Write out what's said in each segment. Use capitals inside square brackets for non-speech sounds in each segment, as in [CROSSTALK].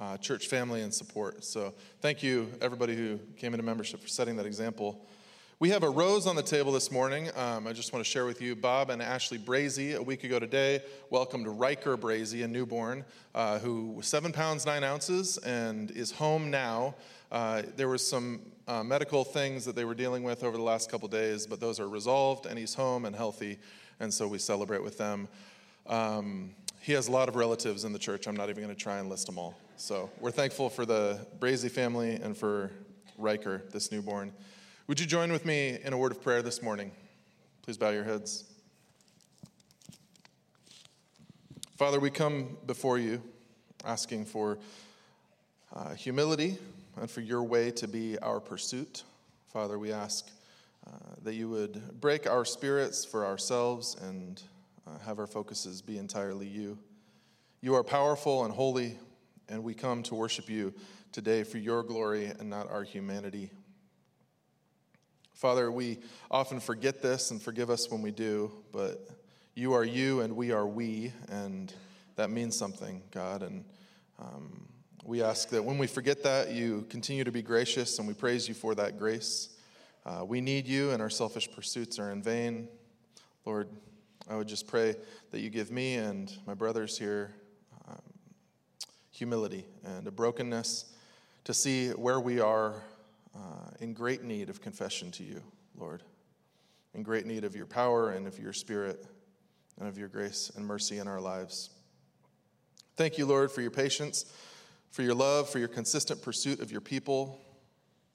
uh, church family and support. So thank you, everybody who came into membership, for setting that example. We have a rose on the table this morning. Um, I just want to share with you Bob and Ashley Brazy a week ago today welcomed Riker Brazy, a newborn, uh, who was seven pounds, nine ounces, and is home now. Uh, there was some uh, medical things that they were dealing with over the last couple days, but those are resolved, and he's home and healthy, and so we celebrate with them. Um, he has a lot of relatives in the church. I'm not even going to try and list them all. So we're thankful for the Brazy family and for Riker, this newborn. Would you join with me in a word of prayer this morning? Please bow your heads. Father, we come before you asking for uh, humility and for your way to be our pursuit. Father, we ask uh, that you would break our spirits for ourselves and uh, have our focuses be entirely you. You are powerful and holy, and we come to worship you today for your glory and not our humanity. Father, we often forget this and forgive us when we do, but you are you and we are we, and that means something, God. And um, we ask that when we forget that, you continue to be gracious, and we praise you for that grace. Uh, we need you, and our selfish pursuits are in vain. Lord, I would just pray that you give me and my brothers here humility and a brokenness to see where we are uh, in great need of confession to you, Lord, in great need of your power and of your spirit and of your grace and mercy in our lives. Thank you, Lord, for your patience, for your love, for your consistent pursuit of your people.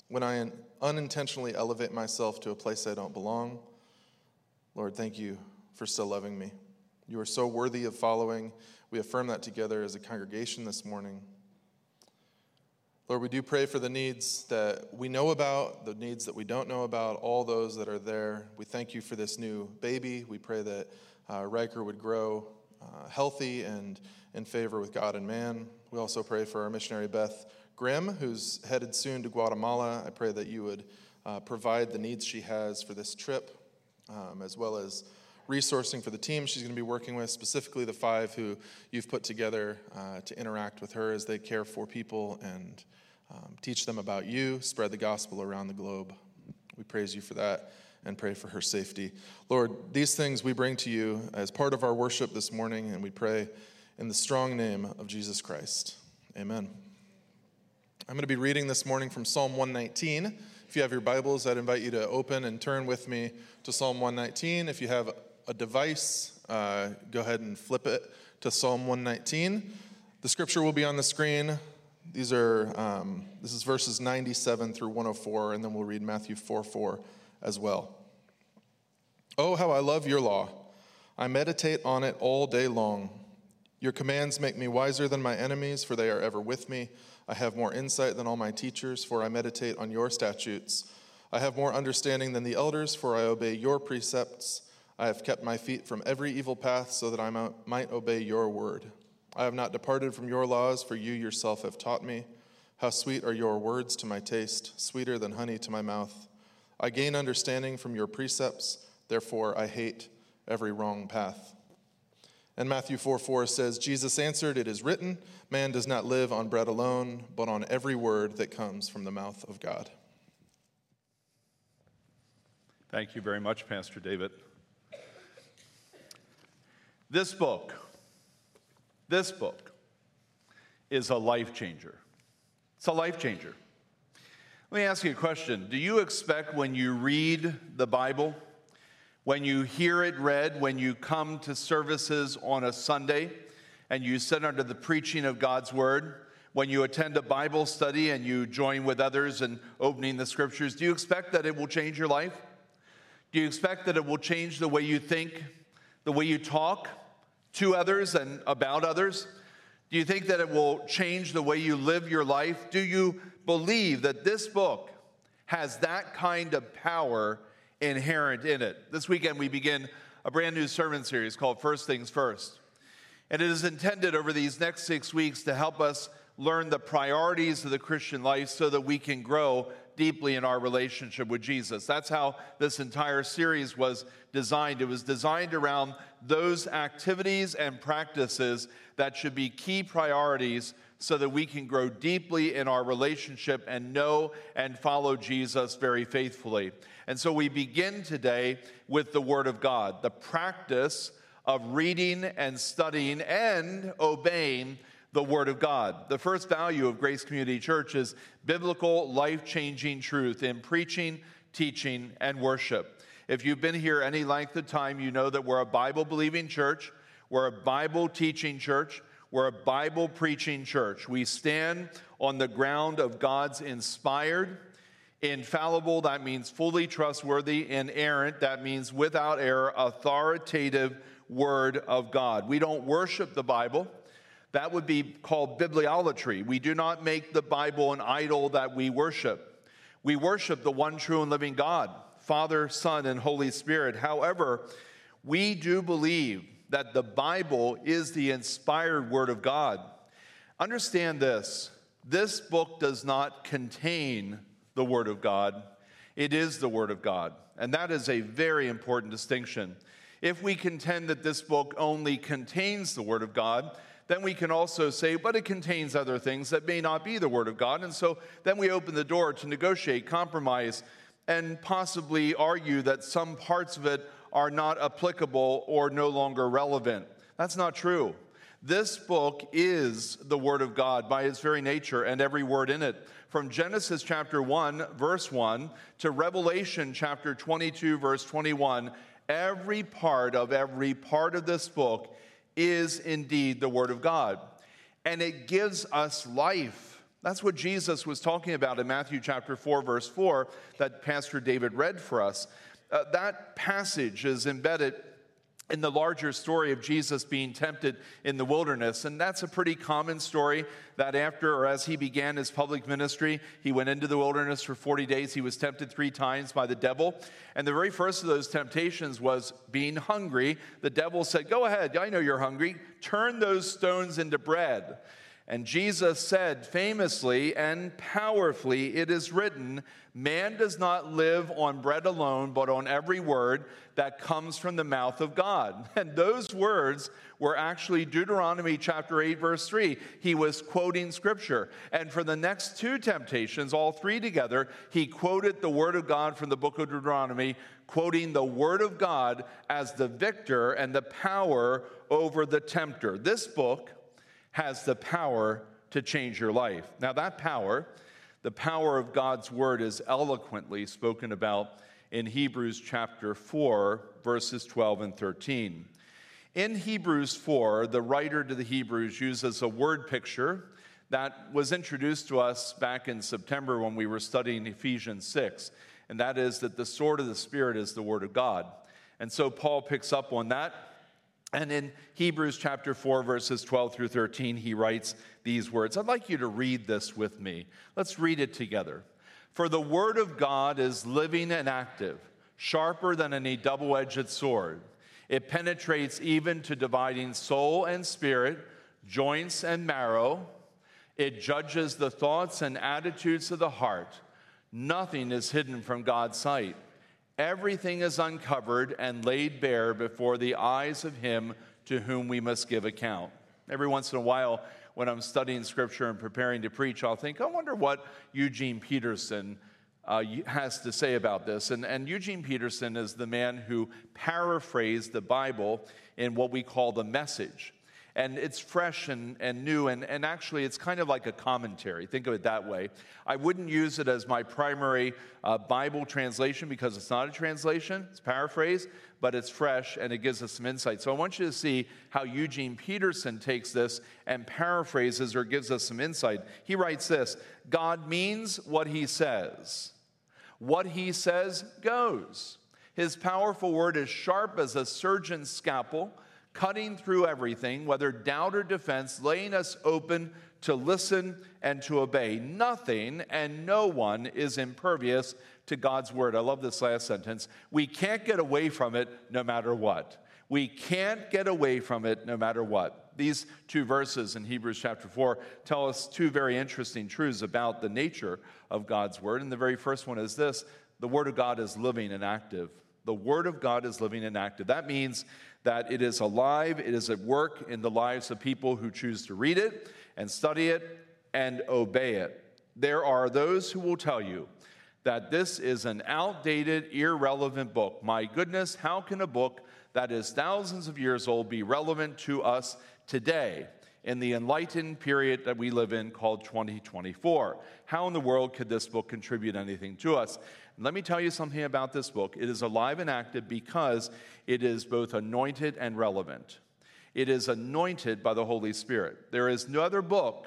When I unintentionally elevate myself to a place I don't belong, Lord, thank you for still loving me. You are so worthy of following. We affirm that together as a congregation this morning. Lord, we do pray for the needs that we know about, the needs that we don't know about, all those that are there. We thank you for this new baby. We pray that uh, Riker would grow uh, healthy and in favor with God and man. We also pray for our missionary Beth Grimm, who's headed soon to Guatemala. I pray that you would uh, provide the needs she has for this trip, um, as well as resourcing for the team she's going to be working with, specifically the five who you've put together uh, to interact with her as they care for people and um, teach them about you, spread the gospel around the globe. We praise you for that and pray for her safety. Lord, these things we bring to you as part of our worship this morning, and we pray in the strong name of Jesus Christ. Amen. I'm going to be reading this morning from Psalm 119. If you have your Bibles, I'd invite you to open and turn with me to Psalm 119. If you have a device, uh, go ahead and flip it to Psalm 119. The scripture will be on the screen. These are, um, this is verses 97 through 104, and then we'll read Matthew 4 4 as well. Oh, how I love your law! I meditate on it all day long. Your commands make me wiser than my enemies, for they are ever with me. I have more insight than all my teachers, for I meditate on your statutes. I have more understanding than the elders, for I obey your precepts. I have kept my feet from every evil path, so that I might obey your word. I have not departed from your laws, for you yourself have taught me. How sweet are your words to my taste, sweeter than honey to my mouth. I gain understanding from your precepts, therefore I hate every wrong path. And Matthew 4 4 says, Jesus answered, It is written, man does not live on bread alone, but on every word that comes from the mouth of God. Thank you very much, Pastor David. This book, this book is a life changer. It's a life changer. Let me ask you a question. Do you expect when you read the Bible, when you hear it read, when you come to services on a Sunday and you sit under the preaching of God's Word, when you attend a Bible study and you join with others in opening the scriptures, do you expect that it will change your life? Do you expect that it will change the way you think, the way you talk, to others and about others? Do you think that it will change the way you live your life? Do you believe that this book has that kind of power inherent in it? This weekend, we begin a brand new sermon series called First Things First. And it is intended over these next six weeks to help us learn the priorities of the Christian life so that we can grow deeply in our relationship with Jesus. That's how this entire series was designed. It was designed around those activities and practices that should be key priorities so that we can grow deeply in our relationship and know and follow Jesus very faithfully. And so we begin today with the Word of God, the practice of reading and studying and obeying the Word of God. The first value of Grace Community Church is biblical, life changing truth in preaching, teaching, and worship. If you've been here any length of time, you know that we're a Bible believing church, we're a Bible teaching church, we're a Bible preaching church. We stand on the ground of God's inspired, infallible, that means fully trustworthy, inerrant, that means without error, authoritative Word of God. We don't worship the Bible. That would be called bibliolatry. We do not make the Bible an idol that we worship. We worship the one true and living God, Father, Son, and Holy Spirit. However, we do believe that the Bible is the inspired Word of God. Understand this this book does not contain the Word of God, it is the Word of God. And that is a very important distinction. If we contend that this book only contains the Word of God, then we can also say, but it contains other things that may not be the Word of God. And so then we open the door to negotiate, compromise, and possibly argue that some parts of it are not applicable or no longer relevant. That's not true. This book is the Word of God by its very nature and every word in it. From Genesis chapter 1, verse 1, to Revelation chapter 22, verse 21, every part of every part of this book is indeed the Word of God. And it gives us life. That's what Jesus was talking about in Matthew chapter 4, verse 4, that Pastor David read for us. Uh, that passage is embedded in the larger story of Jesus being tempted in the wilderness. And that's a pretty common story that after or as he began his public ministry, he went into the wilderness for 40 days. He was tempted three times by the devil. And the very first of those temptations was being hungry. The devil said, Go ahead, I know you're hungry. Turn those stones into bread. And Jesus said famously and powerfully, It is written, man does not live on bread alone, but on every word that comes from the mouth of God. [LAUGHS] And those words were actually Deuteronomy chapter 8, verse 3. He was quoting scripture. And for the next two temptations, all three together, he quoted the word of God from the book of Deuteronomy, quoting the word of God as the victor and the power over the tempter. This book, has the power to change your life. Now, that power, the power of God's word, is eloquently spoken about in Hebrews chapter 4, verses 12 and 13. In Hebrews 4, the writer to the Hebrews uses a word picture that was introduced to us back in September when we were studying Ephesians 6, and that is that the sword of the Spirit is the word of God. And so Paul picks up on that and in Hebrews chapter 4, verses 12 through 13, he writes these words. I'd like you to read this with me. Let's read it together. For the word of God is living and active, sharper than any double edged sword. It penetrates even to dividing soul and spirit, joints and marrow. It judges the thoughts and attitudes of the heart. Nothing is hidden from God's sight Everything is uncovered and laid bare before the eyes of him to whom we must give account. Every once in a while, when I'm studying scripture and preparing to preach, I'll think, I wonder what Eugene Peterson uh, has to say about this. And, and Eugene Peterson is the man who paraphrased the Bible in what we call the message and it's fresh and, and new, and, and actually it's kind of like a commentary. Think of it that way. I wouldn't use it as my primary uh, Bible translation because it's not a translation, it's paraphrase, but it's fresh and it gives us some insight. So I want you to see how Eugene Peterson takes this and paraphrases or gives us some insight. He writes this God means what he says, what he says goes. His powerful word is sharp as a surgeon's scalpel cutting through everything, whether doubt or defense, laying us open to listen and to obey. Nothing and no one is impervious to God's word. I love this last sentence. We can't get away from it no matter what. We can't get away from it no matter what. These two verses in Hebrews chapter 4 tell us two very interesting truths about the nature of God's word. And the very first one is this the word of God is living and active. The Word of God is living and active. That means that it is alive, it is at work in the lives of people who choose to read it and study it and obey it. There are those who will tell you that this is an outdated, irrelevant book. My goodness, how can a book that is thousands of years old be relevant to us today? in the enlightened period that we live in called 2024. How in the world could this book contribute anything to us? Let me tell you something about this book. It is alive and active because it is both anointed and relevant. It is anointed by the Holy Spirit. There is no other book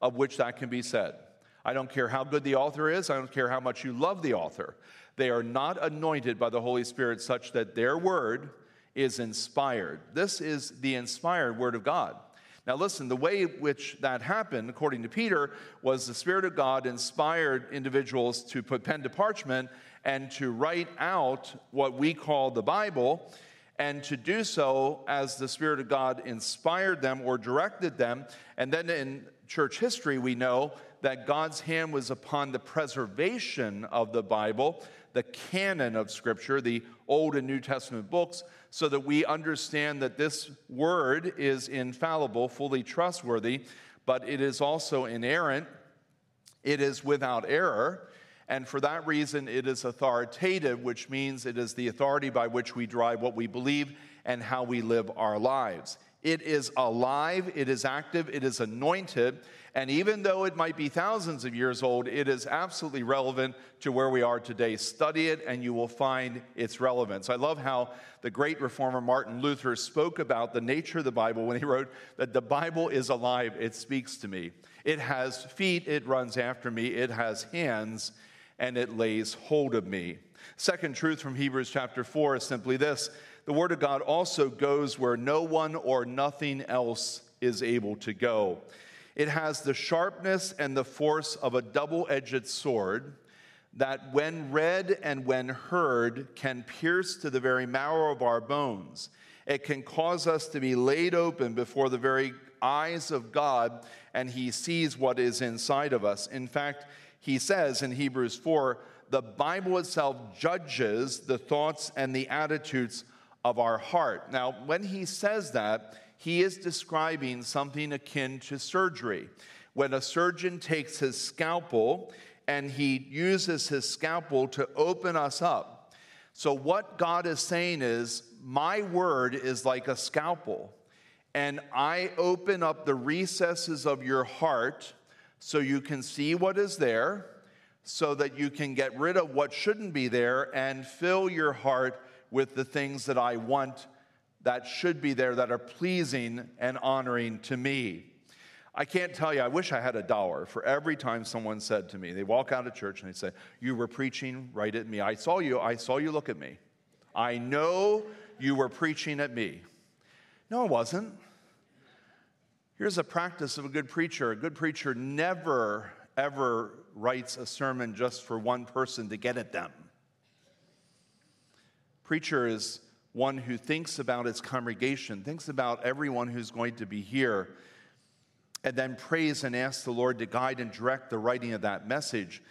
of which that can be said. I don't care how good the author is, I don't care how much you love the author. They are not anointed by the Holy Spirit such that their word is inspired. This is the inspired word of God. Now, listen, the way which that happened, according to Peter, was the Spirit of God inspired individuals to put pen to parchment and to write out what we call the Bible, and to do so as the Spirit of God inspired them or directed them. And then in church history, we know that God's hand was upon the preservation of the Bible, the canon of Scripture, the Old and New Testament books, so that we understand that this word is infallible, fully trustworthy, but it is also inerrant, it is without error. And for that reason, it is authoritative, which means it is the authority by which we drive what we believe and how we live our lives. It is alive, it is active, it is anointed, and even though it might be thousands of years old, it is absolutely relevant to where we are today. Study it, and you will find its relevance. I love how the great reformer Martin Luther spoke about the nature of the Bible when he wrote that the Bible is alive, it speaks to me. It has feet, it runs after me, it has hands, and it lays hold of me. Second truth from Hebrews chapter 4 is simply this the Word of God also goes where no one or nothing else is able to go. It has the sharpness and the force of a double edged sword that, when read and when heard, can pierce to the very marrow of our bones. It can cause us to be laid open before the very eyes of God, and He sees what is inside of us. In fact, He says in Hebrews 4 the Bible itself judges the thoughts and the attitudes of our heart. Now, when He says that, he is describing something akin to surgery. When a surgeon takes his scalpel and he uses his scalpel to open us up. So, what God is saying is, My word is like a scalpel, and I open up the recesses of your heart so you can see what is there, so that you can get rid of what shouldn't be there and fill your heart with the things that I want that should be there that are pleasing and honoring to me. I can't tell you, I wish I had a dollar for every time someone said to me, they walk out of church and they say, You were preaching right at me. I saw you, I saw you look at me. I know you were preaching at me. No, it wasn't. Here's a practice of a good preacher a good preacher never, ever writes a sermon just for one person to get at them. Preacher is one who thinks about its congregation, thinks about everyone who's going to be here, and then prays and asks the Lord to guide and direct the writing of that message.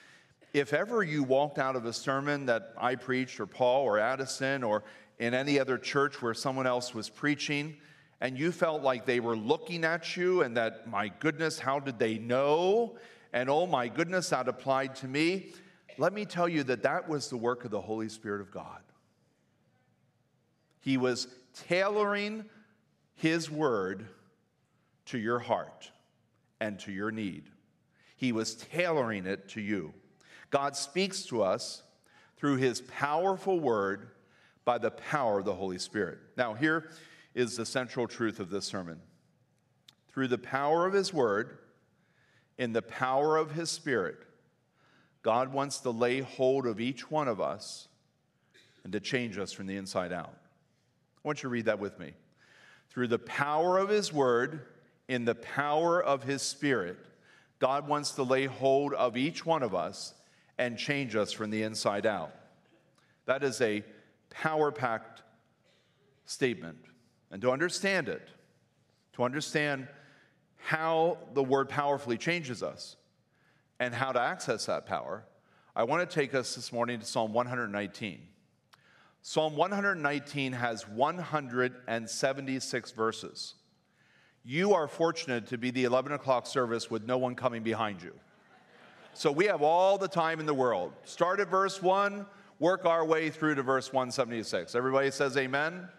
If ever you walked out of a sermon that I preached, or Paul, or Addison, or in any other church where someone else was preaching, and you felt like they were looking at you, and that, my goodness, how did they know? And oh my goodness, that applied to me. Let me tell you that that was the work of the Holy Spirit of God. He was tailoring His word to your heart and to your need. He was tailoring it to you. God speaks to us through His powerful word by the power of the Holy Spirit. Now, here is the central truth of this sermon. Through the power of His word, in the power of His Spirit, God wants to lay hold of each one of us and to change us from the inside out. I want you to read that with me. Through the power of His Word, in the power of His Spirit, God wants to lay hold of each one of us and change us from the inside out. That is a power packed statement. And to understand it, to understand how the word powerfully changes us and how to access that power, I want to take us this morning to Psalm 119. Psalm 119 has 176 verses. You are fortunate to be the 11 o'clock service with no one coming behind you. So we have all the time in the world. Start at verse 1, work our way through to verse 176. Everybody says amen? amen.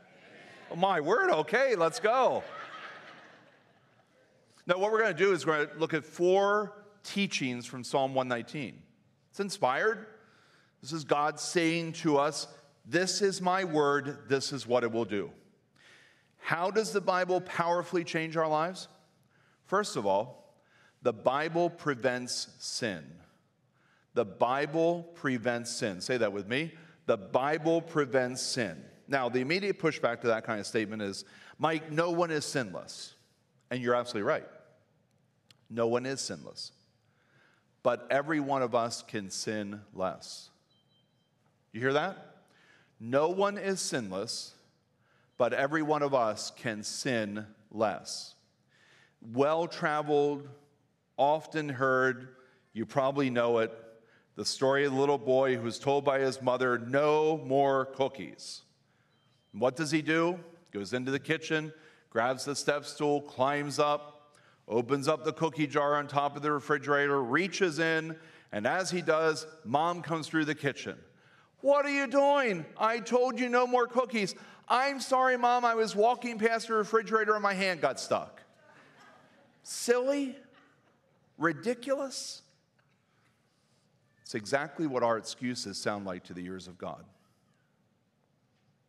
Oh, my word, okay, let's go. Now, what we're going to do is we're going to look at four teachings from Psalm 119. It's inspired. This is God saying to us, This is my word, this is what it will do. How does the Bible powerfully change our lives? First of all, the Bible prevents sin. The Bible prevents sin. Say that with me. The Bible prevents sin. Now, the immediate pushback to that kind of statement is Mike, no one is sinless. And you're absolutely right. No one is sinless. But every one of us can sin less. You hear that? No one is sinless, but every one of us can sin less. Well traveled, often heard, you probably know it, the story of the little boy who was told by his mother, No more cookies. what does he do? Goes into the kitchen, grabs the step stool, climbs up, opens up the cookie jar on top of the refrigerator, reaches in, and as he does, mom comes through the kitchen. What are you doing? I told you no more cookies. I'm sorry, mom, I was walking past the refrigerator and my hand got stuck. Silly? Ridiculous? It's exactly what our excuses sound like to the ears of God.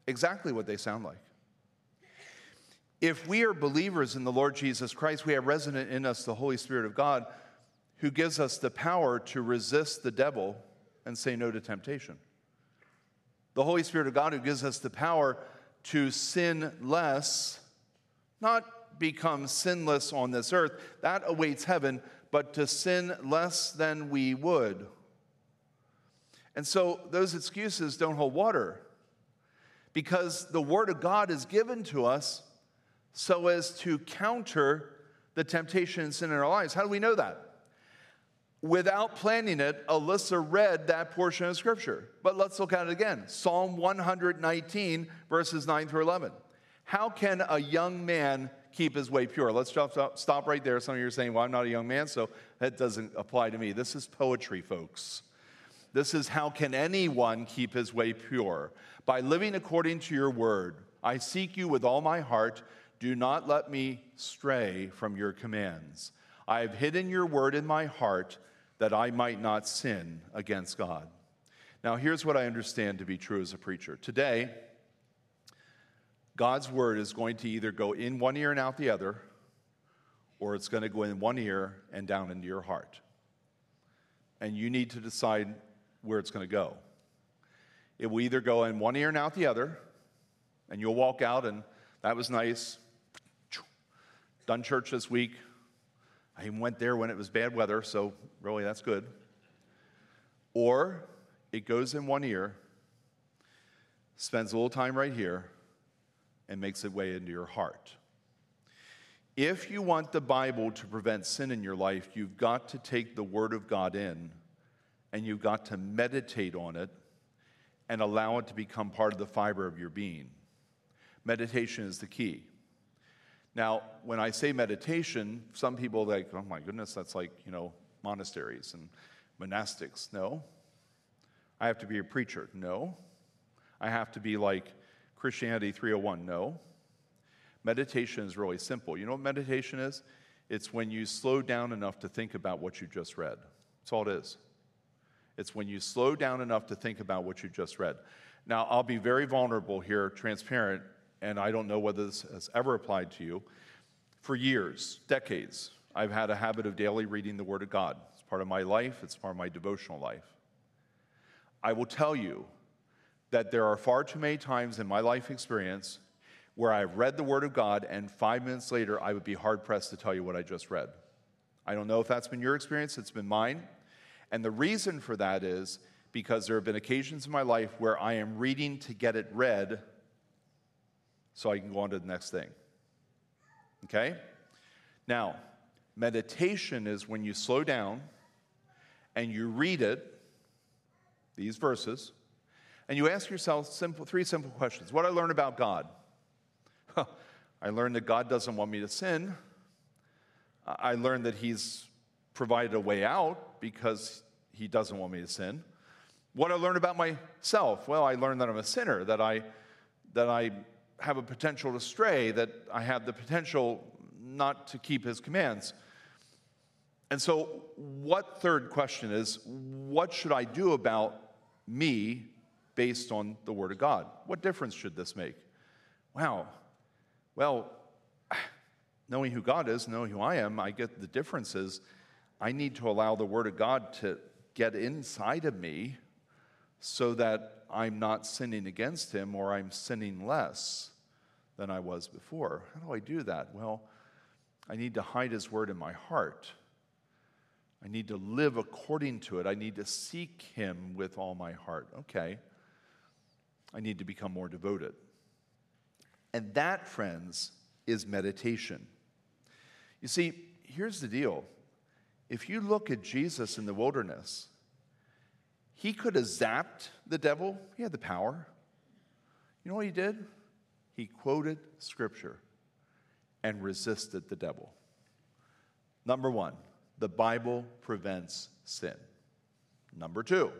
Exactly what they sound like. If we are believers in the Lord Jesus Christ, we have resident in us the Holy Spirit of God who gives us the power to resist the devil and say no to temptation. The Holy Spirit of God who gives us the power to sin less, not become sinless on this earth, that awaits heaven, but to sin less than we would. And so those excuses don't hold water because the Word of God is given to us so as to counter the temptation and sin in our lives. How do we know that? Without planning it, Alyssa read that portion of Scripture. But let's look at it again Psalm 119, verses 9 through 11. How can a young man keep his way pure? Let's stop, stop right there. Some of you are saying, well, I'm not a young man, so that doesn't apply to me. This is poetry, folks. This is how can anyone keep his way pure? By living according to your word. I seek you with all my heart. Do not let me stray from your commands. I have hidden your word in my heart that I might not sin against God. Now, here's what I understand to be true as a preacher. Today, God's word is going to either go in one ear and out the other, or it's going to go in one ear and down into your heart. And you need to decide where it's going to go. It will either go in one ear and out the other, and you'll walk out, and that was nice. Done church this week. I went there when it was bad weather, so really that's good. Or it goes in one ear, spends a little time right here, and makes its way into your heart. If you want the Bible to prevent sin in your life, you've got to take the Word of God in and you've got to meditate on it and allow it to become part of the fiber of your being. Meditation is the key. Now, when I say meditation, some people are like, oh my goodness, that's like, you know, monasteries and monastics. No. I have to be a preacher. No. I have to be like Christianity 301. No. Meditation is really simple. You know what meditation is? It's when you slow down enough to think about what you just read. That's all it is. It's when you slow down enough to think about what you just read. Now, I'll be very vulnerable here, transparent and I don't know whether this has ever applied to you. For years, decades, I've had a habit of daily reading the Word of God. It's part of my life, it's part of my devotional life. I will tell you that there are far too many times in my life experience where I've read the Word of God and five minutes later I would be hard pressed to tell you what I just read. I don't know if that's been your experience, it's been mine. And the reason for that is because there have been occasions in my life where I am reading to get it read so I can go on to the next thing. Okay? Now, meditation is when you slow down and you read it, these verses, and you ask yourself simple, three simple questions What I learned about God? I learned that God doesn't want me to sin. I learned that He's provided a way out because He doesn't want me to sin. What I learned about myself? Well, I learned that I'm a sinner, that I, that I have a potential to stray, that I have the potential not to keep His commands. And so, what third question is what should I do about me based on the Word of God? What difference should this make? Wow. Well, [SIGHS] knowing who God is, knowing who I am, I get the difference is I need to allow the Word of God to get inside of me so that I'm not sinning against Him or I'm sinning less than I was before. How do I do that? Well, I need to hide His Word in my heart. I need to live according to it. I need to seek Him with all my heart. Okay. I need to become more devoted. And that, friends, is meditation. You see, here's the deal. If you look at Jesus in the wilderness, he could have zapped the devil. He had the power. You know what he did? He quoted scripture and resisted the devil. Number one, the Bible prevents sin. Number two,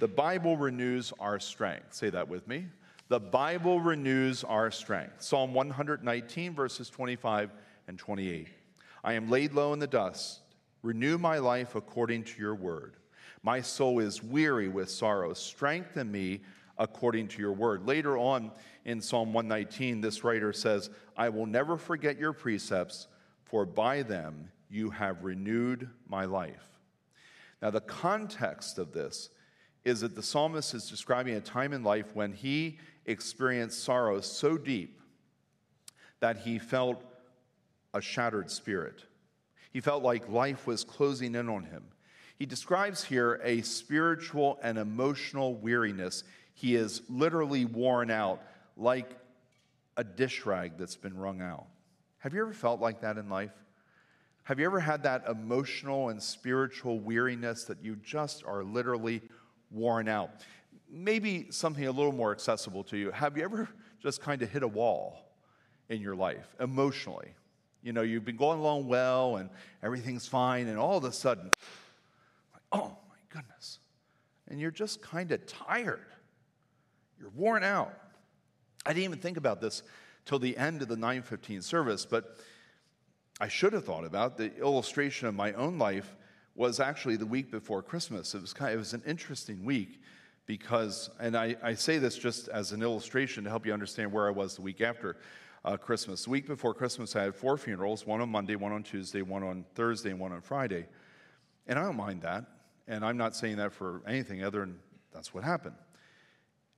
the Bible renews our strength. Say that with me. The Bible renews our strength. Psalm 119, verses 25 and 28. I am laid low in the dust. Renew my life according to your word. My soul is weary with sorrow. Strengthen me according to your word. Later on in Psalm 119, this writer says, I will never forget your precepts, for by them you have renewed my life. Now, the context of this is that the psalmist is describing a time in life when he experienced sorrow so deep that he felt a shattered spirit. He felt like life was closing in on him. He describes here a spiritual and emotional weariness. He is literally worn out like a dish rag that's been wrung out. Have you ever felt like that in life? Have you ever had that emotional and spiritual weariness that you just are literally worn out? Maybe something a little more accessible to you. Have you ever just kind of hit a wall in your life emotionally? You know, you've been going along well and everything's fine, and all of a sudden, oh my goodness. And you're just kind of tired. You're worn out. I didn't even think about this till the end of the 915 service, but I should have thought about. The illustration of my own life was actually the week before Christmas. It was, kind of, it was an interesting week because, and I, I, say this just as an illustration to help you understand where I was the week after uh, Christmas. The week before Christmas, I had four funerals one on Monday, one on Tuesday, one on Thursday, and one on Friday. And I don't mind that. And I'm not saying that for anything other than that's what happened.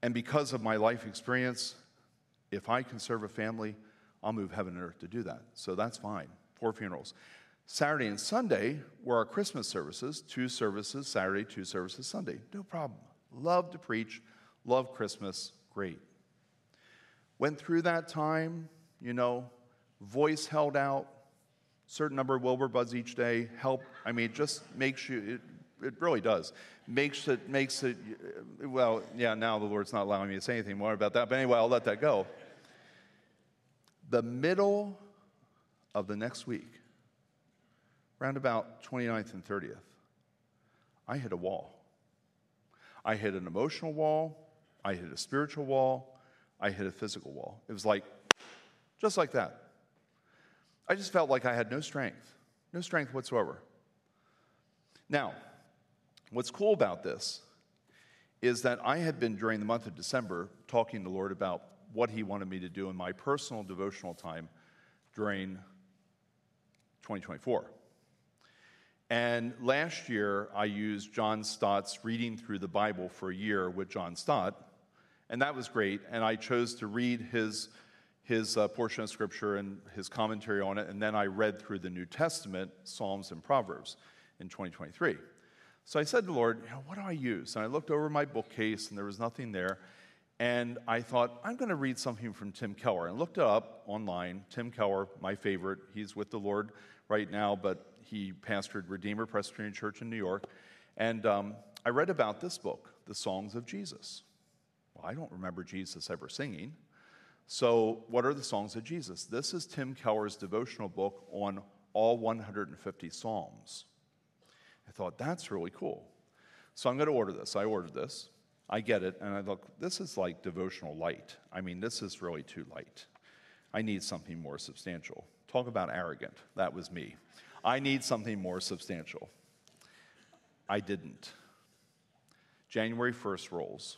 And because of my life experience, if I can serve a family, I'll move heaven and earth to do that. So that's fine four funerals. Saturday and Sunday were our Christmas services, two services Saturday, two services Sunday. No problem. Love to preach, love Christmas, great. Went through that time, you know, voice held out, certain number of Wilbur buds each day, help. I mean, it just makes you, it, it really does. Makes it, makes it, well, yeah, now the Lord's not allowing me to say anything more about that, but anyway, I'll let that go. The middle of the next week, around about 29th and 30th, I hit a wall. I hit an emotional wall, I hit a spiritual wall, I hit a physical wall. It was like, just like that. I just felt like I had no strength, no strength whatsoever. Now, what's cool about this is that I had been during the month of December talking to the Lord about what He wanted me to do in my personal devotional time during 2024. And last year, I used John Stott's Reading Through the Bible for a year with John Stott, and that was great. And I chose to read his, his uh, portion of Scripture and his commentary on it, and then I read through the New Testament, Psalms and Proverbs in 2023. So I said to the Lord, you know, what do I use? And I looked over my bookcase, and there was nothing there. And I thought, I'm going to read something from Tim Keller. And looked it up online. Tim Keller, my favorite. He's with the Lord right now, but he pastored Redeemer Presbyterian Church in New York. And um, I read about this book, The Songs of Jesus. Well, I don't remember Jesus ever singing. So, what are the songs of Jesus? This is Tim Keller's devotional book on all 150 Psalms. I thought, that's really cool. So, I'm going to order this. I ordered this. I get it, and I look, this is like devotional light. I mean, this is really too light. I need something more substantial. Talk about arrogant. That was me. I need something more substantial. I didn't. January 1st rolls.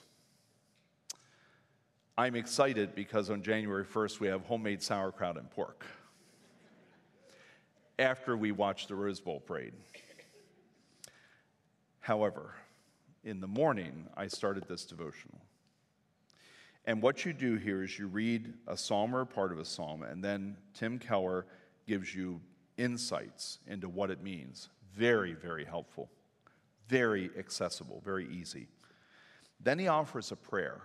I'm excited because on January 1st we have homemade sauerkraut and pork after we watch the Rose Bowl parade. However, in the morning, I started this devotional. And what you do here is you read a psalm or part of a psalm, and then Tim Keller gives you insights into what it means. Very, very helpful, very accessible, very easy. Then he offers a prayer.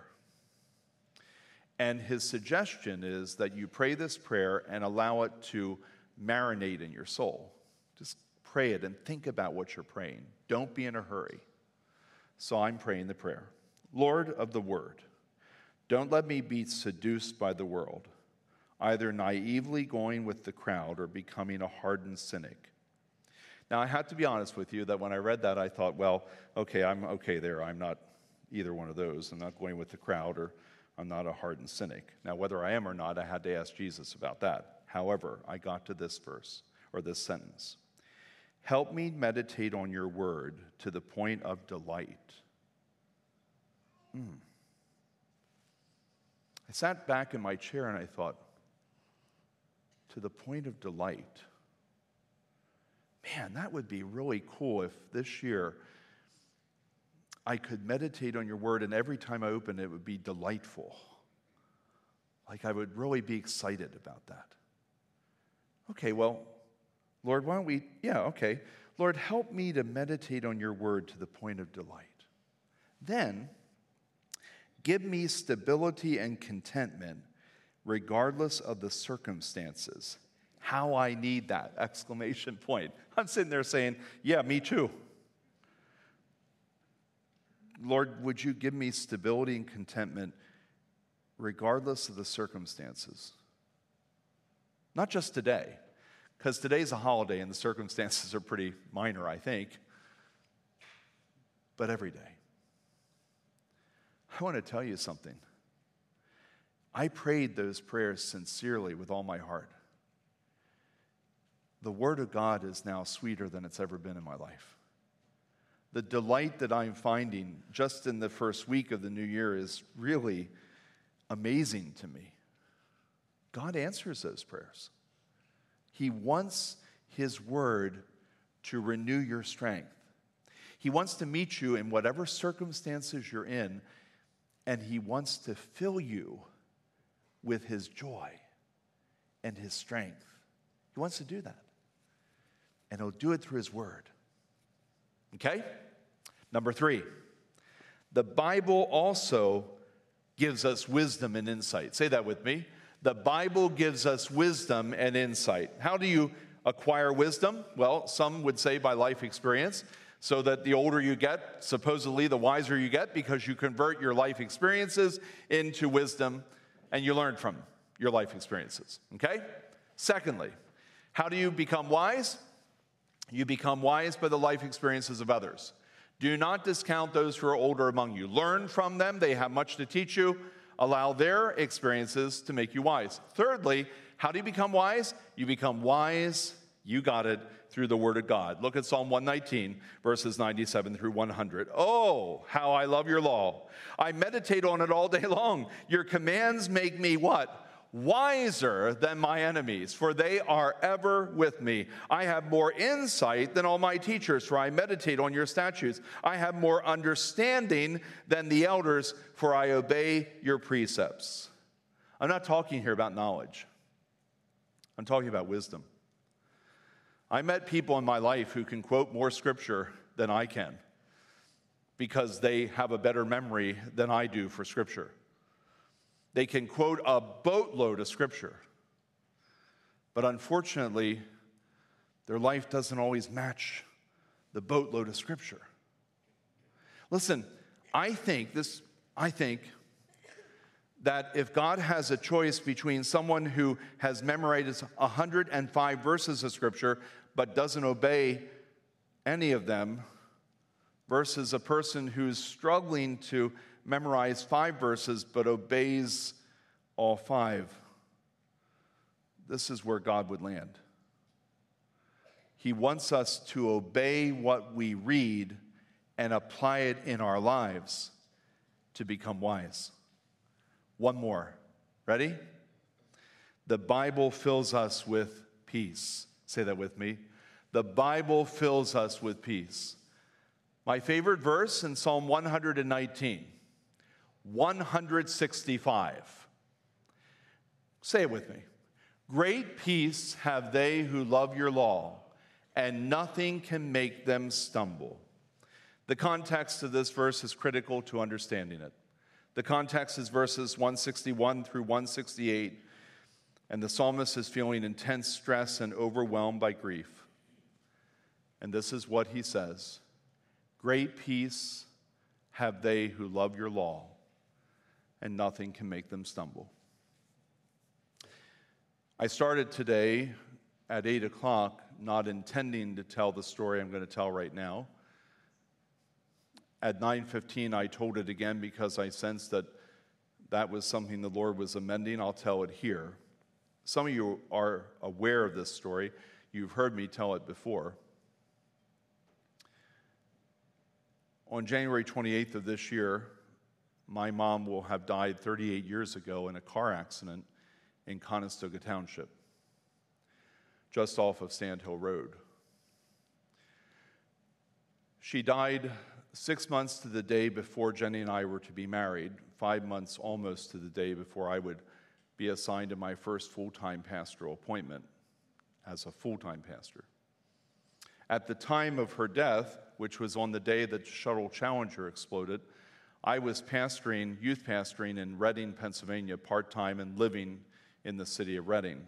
And his suggestion is that you pray this prayer and allow it to marinate in your soul. Just pray it and think about what you're praying. Don't be in a hurry. So I'm praying the prayer Lord of the Word, don't let me be seduced by the world, either naively going with the crowd or becoming a hardened cynic. Now, I have to be honest with you that when I read that, I thought, well, okay, I'm okay there. I'm not either one of those. I'm not going with the crowd or I'm not a hardened cynic. Now, whether I am or not, I had to ask Jesus about that. However, I got to this verse or this sentence Help me meditate on your word to the point of delight. Mm. I sat back in my chair and I thought, to the point of delight. Man, that would be really cool if this year I could meditate on your word, and every time I open it, it would be delightful. Like I would really be excited about that. Okay, well, Lord, why don't we? Yeah, okay. Lord, help me to meditate on your word to the point of delight. Then, give me stability and contentment regardless of the circumstances. How I need that! [LAUGHS] Exclamation point. I'm sitting there saying, Yeah, me too. Lord, would you give me stability and contentment regardless of the circumstances? Not just today, because today's a holiday and the circumstances are pretty minor, I think, but every day. I want to tell you something. I prayed those prayers sincerely with all my heart. The Word of God is now sweeter than it's ever been in my life the delight that I'm finding just in the first week of the new year is really amazing to me. God answers those prayers. He wants His word to renew your strength. He wants to meet you in whatever circumstances you're in, and He wants to fill you with His joy and His strength. He wants to do that. And He'll do it through His word. Okay? Number three, the Bible also gives us wisdom and insight. Say that with me. The Bible gives us wisdom and insight. How do you acquire wisdom? Well, some would say by life experience, so that the older you get, supposedly the wiser you get, because you convert your life experiences into wisdom and you learn from your life experiences. Okay? Secondly, how do you become wise? You become wise by the life experiences of others. Do not discount those who are older among you. Learn from them, they have much to teach you. Allow their experiences to make you wise. Thirdly, how do you become wise? You become wise, you got it, through the Word of God. Look at Psalm 119, verses 97 through 100. Oh, how I love your law. I meditate on it all day long. Your commands make me what? Wiser than my enemies, for they are ever with me. I have more insight than all my teachers, for I meditate on your statutes. I have more understanding than the elders, for I obey your precepts. I'm not talking here about knowledge, I'm talking about wisdom. I met people in my life who can quote more scripture than I can because they have a better memory than I do for scripture. They can quote a boatload of scripture. But unfortunately, their life doesn't always match the boatload of scripture. Listen, I think this, I think that if God has a choice between someone who has memorized 105 verses of Scripture but doesn't obey any of them, versus a person who's struggling to memorize five verses but obeys all five, this is where God would land. He wants us to obey what we read and apply it in our lives to become wise. One more. Ready? The Bible fills us with peace. Say that with me. The Bible fills us with peace. My favorite verse in Psalm 119, 165. Say it with me. Great peace have they who love your law, and nothing can make them stumble. The context of this verse is critical to understanding it. The context is verses 161 through 168, and the psalmist is feeling intense stress and overwhelmed by grief. And this is what he says Great peace have they who love your law, and nothing can make them stumble. I started today at 8 o'clock, not intending to tell the story I'm going to tell right now. At 9:15 I told it again because I sensed that that was something the Lord was amending. I'll tell it here. Some of you are aware of this story. You've heard me tell it before. On January 28th of this year, my mom will have died 38 years ago in a car accident in Conestoga Township, just off of Sandhill Road. She died six months to the day before Jenny and I were to be married, five months almost to the day before I would be assigned to my first full time pastoral appointment as a full time pastor. At the time of her death, which was on the day that Shuttle Challenger exploded, I was pastoring, youth pastoring in Reading, Pennsylvania, part time and living in the city of Reading.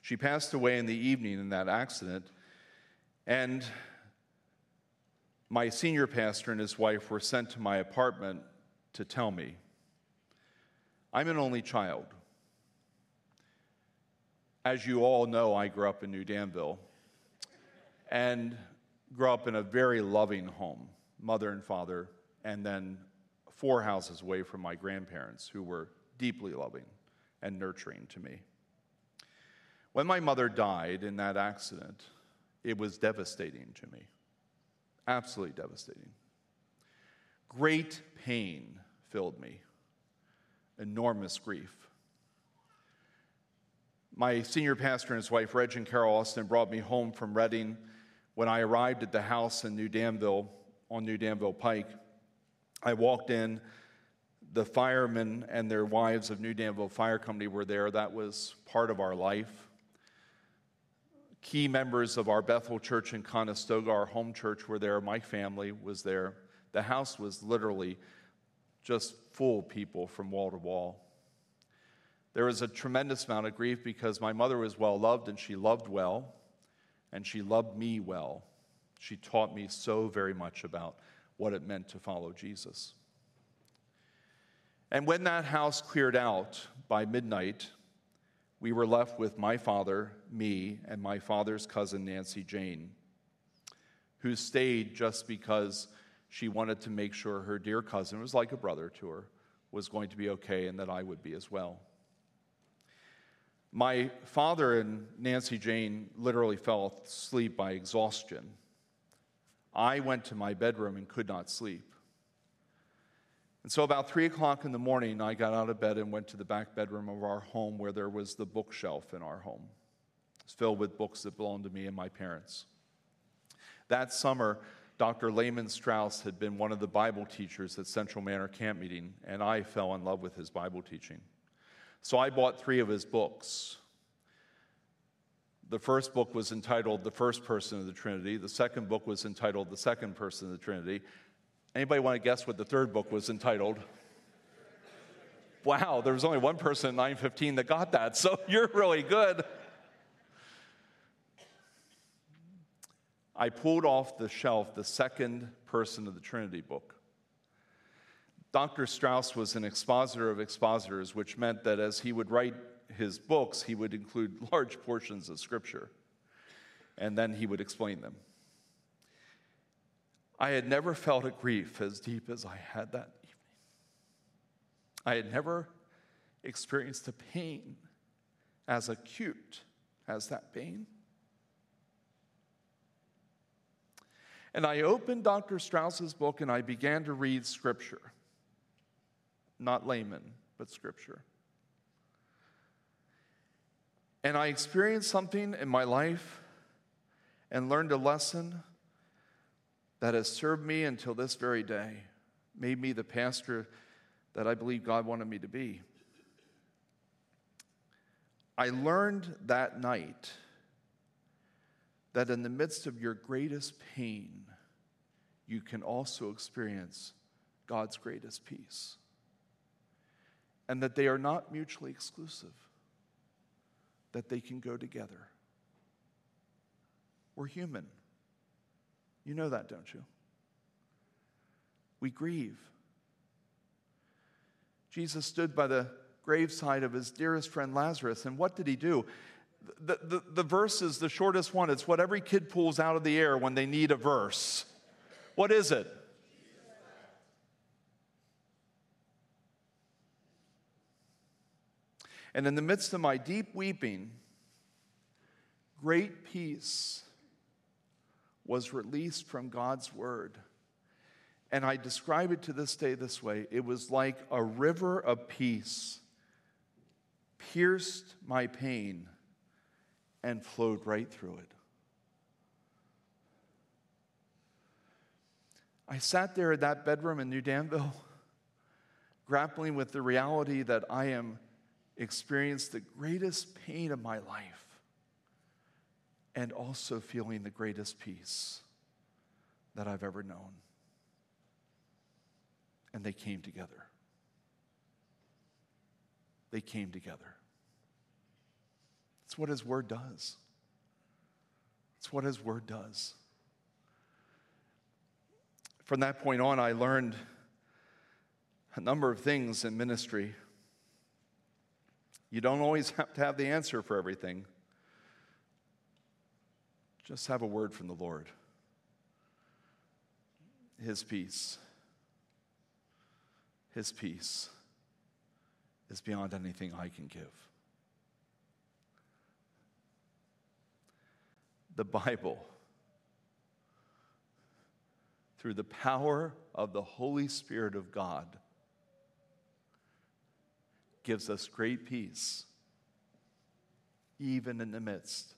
She passed away in the evening in that accident, and my senior pastor and his wife were sent to my apartment to tell me I'm an only child. As you all know, I grew up in New Danville and grew up in a very loving home, mother and father, and then four houses away from my grandparents who were deeply loving and nurturing to me. When my mother died in that accident, it was devastating to me absolutely devastating. Great pain filled me, enormous grief. My senior pastor and his wife, Reg and Carol Austin, brought me home from Reading. When I arrived at the house in New Danville, on New Danville Pike, I walked in. The firemen and their wives of New Danville Fire Company were there. That was part of our life key members of our Bethel Church in Conestoga, our home church, were there. My family was there. The house was literally just full of people from wall to wall. There was a tremendous amount of grief because my mother was well loved and she loved well, and she loved me well. She taught me so very much about what it meant to follow Jesus. And when that house cleared out by midnight, we were left with my father, me, and my father's cousin, Nancy Jane, who stayed just because she wanted to make sure her dear cousin, was like a brother to her, was going to be okay and that I would be as well. My father and Nancy Jane literally fell asleep by exhaustion. I went to my bedroom and could not sleep. And so, about three o'clock in the morning, I got out of bed and went to the back bedroom of our home where there was the bookshelf in our home. It's filled with books that belonged to me and my parents. That summer, Dr. Lehman Strauss had been one of the Bible teachers at Central Manor Camp Meeting, and I fell in love with his Bible teaching. So I bought three of his books. The first book was entitled The First Person of the Trinity. The second book was entitled The Second Person of the Trinity. Anybody want to guess what the third book was entitled? Wow, there was only one person at 915 that got that, so [LAUGHS] you're really good. I pulled off the shelf the second person of the Trinity book. Dr. Strauss was an expositor of expositors, which meant that as he would write his books, he would include [LAUGHS] large portions of Scripture, and then he would explain them. I had never felt a grief as deep as I had that evening. I had never experienced a pain as acute as that pain. And I opened Dr. Strauss's book and I began to read Scripture not Lehman, but scripture. And I experienced something in my life and learned a lesson that has served me until this very day, made me the pastor that I believe God wanted me to be. I learned that night that in the midst of your greatest pain, you can also experience God's greatest peace and that they are not mutually exclusive, that they can go together. We're human. You know that, don't you? We grieve. Jesus stood by the graveside of his dearest friend Lazarus, and what did he do? The, the, the verse is the shortest one. It's what every kid pulls out of the air when they need a verse. What is it? And in the midst of my deep weeping, great peace was released from God's word. And I describe it to this day this way it was like a river of peace pierced my pain and flowed right through it. I sat there in that bedroom in New Danville, [LAUGHS] grappling with the reality that I am experienced the greatest pain of my life and also feeling the greatest peace that I've ever known. And they came together. They came together. It's what His Word does. It's what His Word does. From that point on, I learned a number of things in ministry. You don't always [LAUGHS] have to have the answer for everything. Just have a word from the Lord. His peace. His peace is beyond anything I can give. The Bible, through the power of the Holy Spirit of God, gives us great peace, even in the midst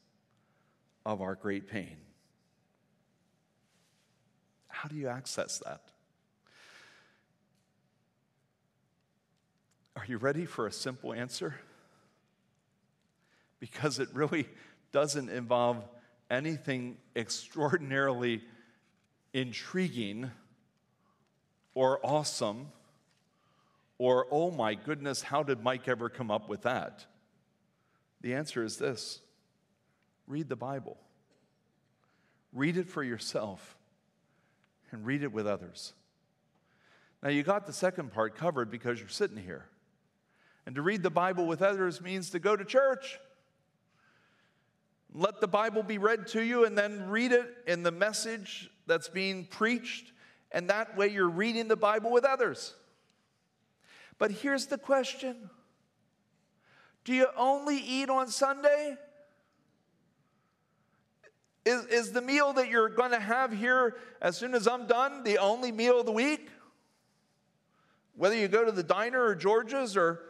of our great pain. How do you access that? Are you ready for a simple answer? Because it really doesn't involve anything extraordinarily intriguing or awesome or, oh my goodness, how did Mike ever come up with that? The answer is this read the Bible, read it for yourself, and read it with others. Now, you got the second part covered because you're sitting here. And to read the Bible with others means to go to church. Let the Bible be read to you and then read it in the message that's being preached. And that way you're reading the Bible with others. But here's the question Do you only eat on Sunday? Is, is the meal that you're going to have here as soon as I'm done the only meal of the week? Whether you go to the diner or George's or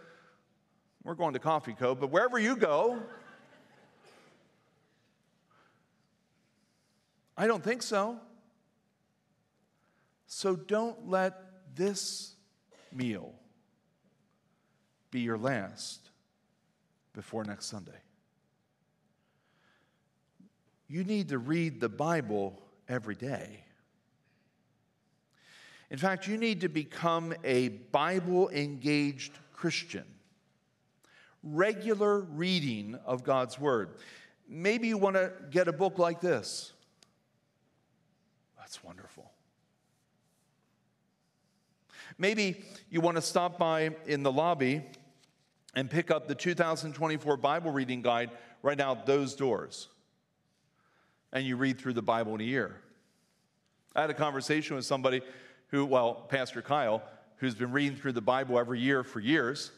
we're going to Coffee Co., but wherever you go, I don't think so. So don't let this meal be your last before next Sunday. You need to read the Bible every day. In fact, you need to become a Bible engaged Christian. Regular reading of God's Word. Maybe you want to get a book like this. That's wonderful. Maybe you want to stop by in the lobby and pick up the 2024 Bible reading guide right out those doors. And you read through the Bible in a year. I had a conversation with somebody who, well, Pastor Kyle, who's been reading through the Bible every year for years.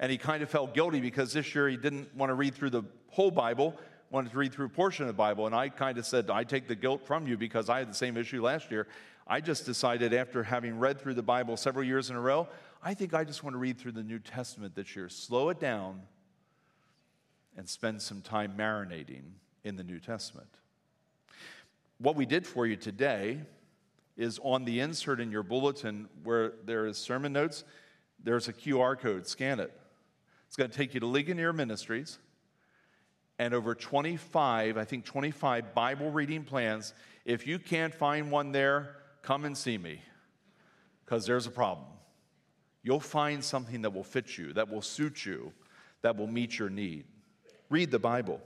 And he kind of felt guilty because this year he didn't want to read through the whole Bible, wanted to read through a portion of the Bible. And I kind of said, I take the guilt from you because I had the same issue last year. I just decided after having read through the Bible several years in a row, I think I just want to read through the New Testament this year. Slow it down and spend some time marinating in the New Testament. What we did for you today is on the insert in your bulletin where there is sermon notes, there's a QR code. Scan it. It's going to take you to Ligonier Ministries and over 25, I think 25 Bible reading plans. If you can't find one there, come and see me because there's a problem. You'll find something that will fit you, that will suit you, that will meet your need. Read the Bible.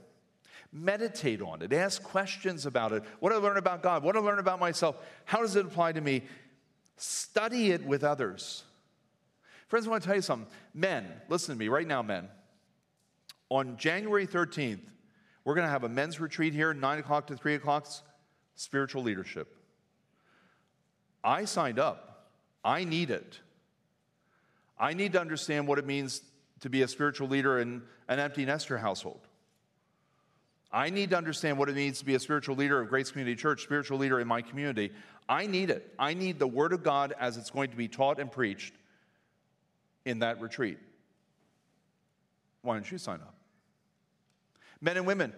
Meditate on it. Ask questions about it. What do I learn about God? What do I learn about myself? How does it apply to me? Study it with others. Friends, I want to tell you something. Men, listen to me right now, men. On January 13th, we're going to have a men's retreat here, 9 o'clock to 3 o'clock, spiritual leadership. I signed up. I need it. I need to understand what it means to be a spiritual leader in an empty nester household. I need to understand what it means to be a spiritual leader of Grace Community Church, spiritual leader in my community. I need it. I need the Word of God as it's going to be taught and preached in that retreat. Why don't you sign up? Men and women,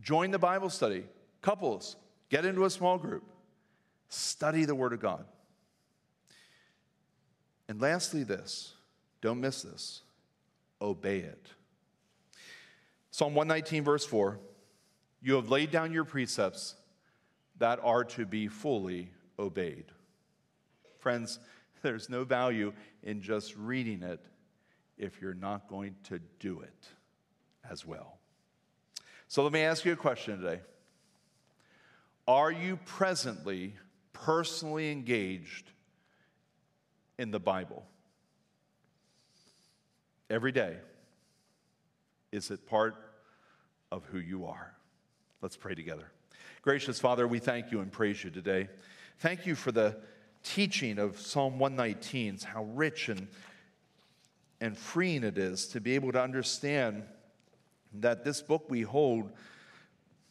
join the Bible study. Couples, get into a small group. Study the Word of God. And lastly, this don't miss this obey it. Psalm 119, verse 4 You have laid down your precepts that are to be fully obeyed. Friends, [LAUGHS] there's no value in just reading it if you're not going to do it as well. So let me ask you a question today Are you presently personally engaged in the Bible? Every day. Is it part of who you are? Let's pray together. Gracious Father, we thank you and praise you today. Thank you for the teaching of Psalm 119, how rich and, and freeing it is to be able to understand that this book we hold,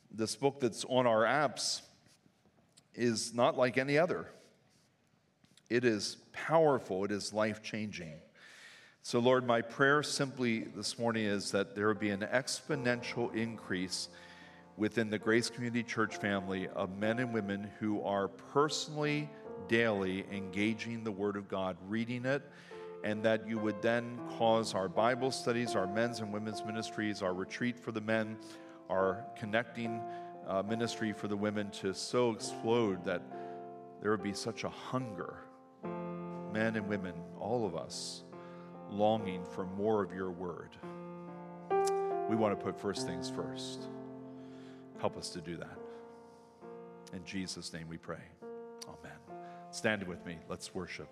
this book that's on our apps, is not like any other. It is powerful, it is life changing. So, Lord, my prayer simply this morning is that there would be an exponential increase within the Grace Community Church family of men and women who are personally, daily engaging the Word of God, reading it, and that you would then cause our Bible studies, our men's and women's ministries, our retreat for the men, our connecting uh, ministry for the women to so explode that there would be such a hunger, men and women, all of us, longing for more of your word. We want to put first things first. Help us to do that. In Jesus' name we pray. Amen. Stand with me. Let's worship.